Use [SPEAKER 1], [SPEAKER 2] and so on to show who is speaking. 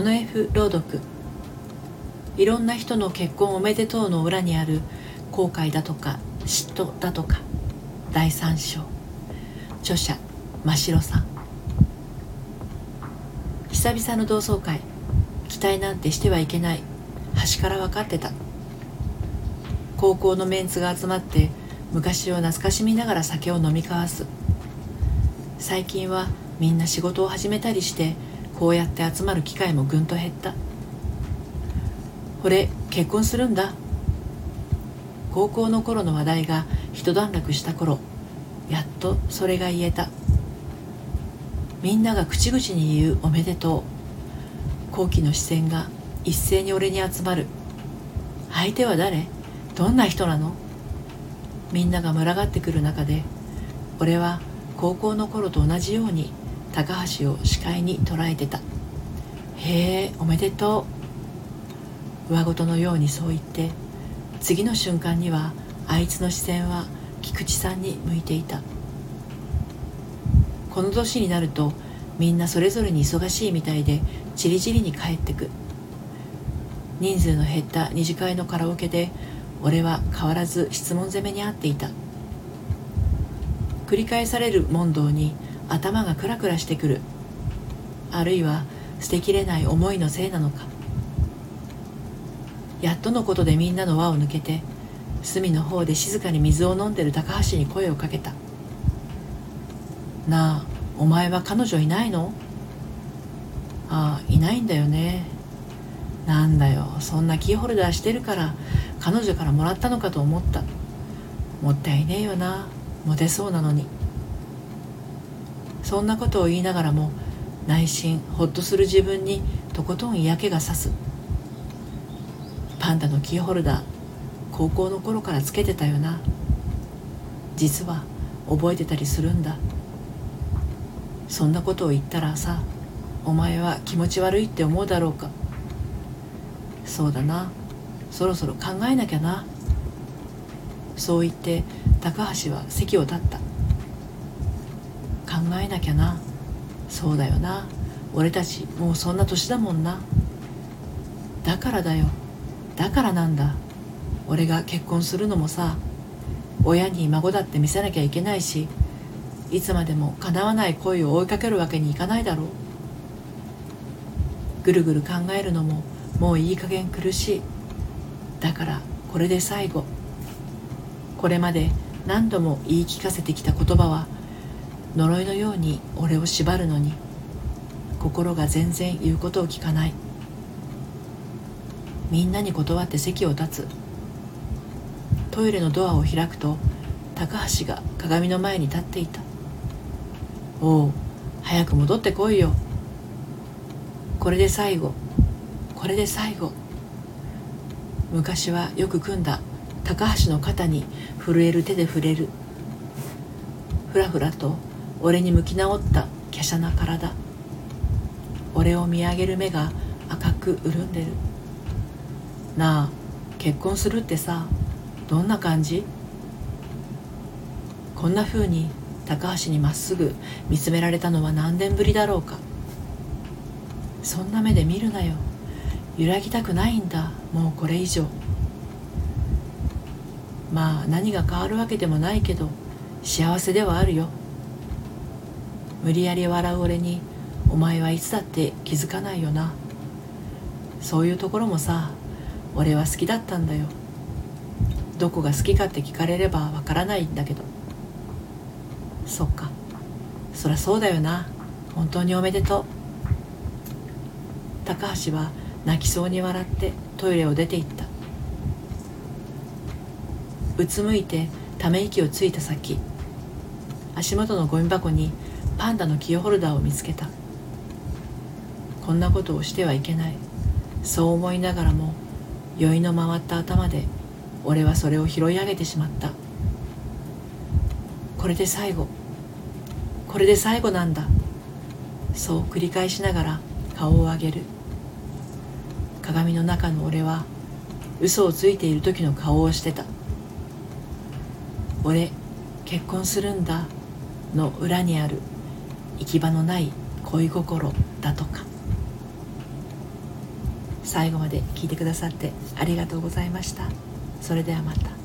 [SPEAKER 1] ノエフ朗読。いろんな人の結婚おめでとうの裏にある後悔だとか嫉妬だとか第三章。著者真城さん。久々の同窓会。期待なんてしてはいけない。端から分かってた。高校のメンツが集まって昔を懐かしみながら酒を飲み交わす。最近はみんな仕事を始めたりしてこうやって集まる機会もぐんと減った。俺結婚するんだ。高校の頃の話題が一段落した頃やっとそれが言えた。みんなが口々に言うおめでとう。好奇の視線が一斉に俺に集まる。相手は誰？どんな人なの？みんなが群がってくる中で俺は高校の頃と同じように高橋を視界に捉えてた。へえおめでとう。上事のようにそう言って次の瞬間にはあいつの視線は菊池さんに向いていた。この年になるとみんなそれぞれに忙しいみたいでちりぢりに帰ってく。人数の減った二次会のカラオケで俺は変わらず質問攻めにあっていた。繰り返される問答に頭がクラクラしてくる。あるいは捨てきれない思いのせいなのか。やっとのことでみんなの輪を抜けて隅の方で静かに水を飲んでる高橋に声をかけた「なあお前は彼女いないの?」ああいないんだよね。なんだよ。そんなキーホルダーしてるから彼女からもらったのかと思った。もったいねえよな。モテそうなのに。そんなことを言いながらも内心ホッとする自分にとことん嫌気がさす。パンダのキーホルダー高校の頃からつけてたよな。実は覚えてたりするんだ。そんなことを言ったらさお前は気持ち悪いって思うだろうか。そうだな。そろそろ考えなきゃな。そう言って高橋は席を立った。考えなきゃな。そうだよな。俺たちもうそんな年だもんな。だからだよ。だからなんだ。俺が結婚するのもさ親に孫だって見せなきゃいけないしいつまでも叶わない恋を追いかけるわけにいかないだろう。ぐるぐる考えるのももういい加減苦しい。だからこれで最後。これまで何度も言い聞かせてきた言葉は呪いのように俺を縛るのに心が全然言うことを聞かない。みんなに断って席を立つ。トイレのドアを開くと高橋が鏡の前に立っていた「おお早く戻ってこいよ」これで最後。これで最後。昔はよく組んだ高橋の肩に震える手で触れる。ふらふらと俺に向き直った華奢な体。俺を見上げる目が赤く潤んでる。なあ結婚するってさどんな感じ？こんな風に高橋にまっすぐ見つめられたのは何年ぶりだろうか。そんな目で見るなよ。揺らぎたくないんだもうこれ以上。まあ何が変わるわけでもないけど幸せではあるよ。無理やり笑う俺にお前はいつだって気づかないよな。そういうところもさ俺は好きだったんだよ。どこが好きかって聞かれればわからないんだけど。そっか。そりゃそうだよな。本当におめでとう。高橋は泣きそうに笑ってトイレを出て行った。うつむいてため息をついた先。足元のゴミ箱にパンダのキーホルダーを見つけた。こんなことをしてはいけない。そう思いながらも酔いの回った頭で俺はそれを拾い上げてしまった。これで最後。これで最後なんだ。そう繰り返しながら顔を上げる。鏡の中の俺は嘘をついている時の顔をしてた。俺結婚するんだの裏にある。行き場のない恋心だとか。最後まで聞いてくださってありがとうございました。それではまた。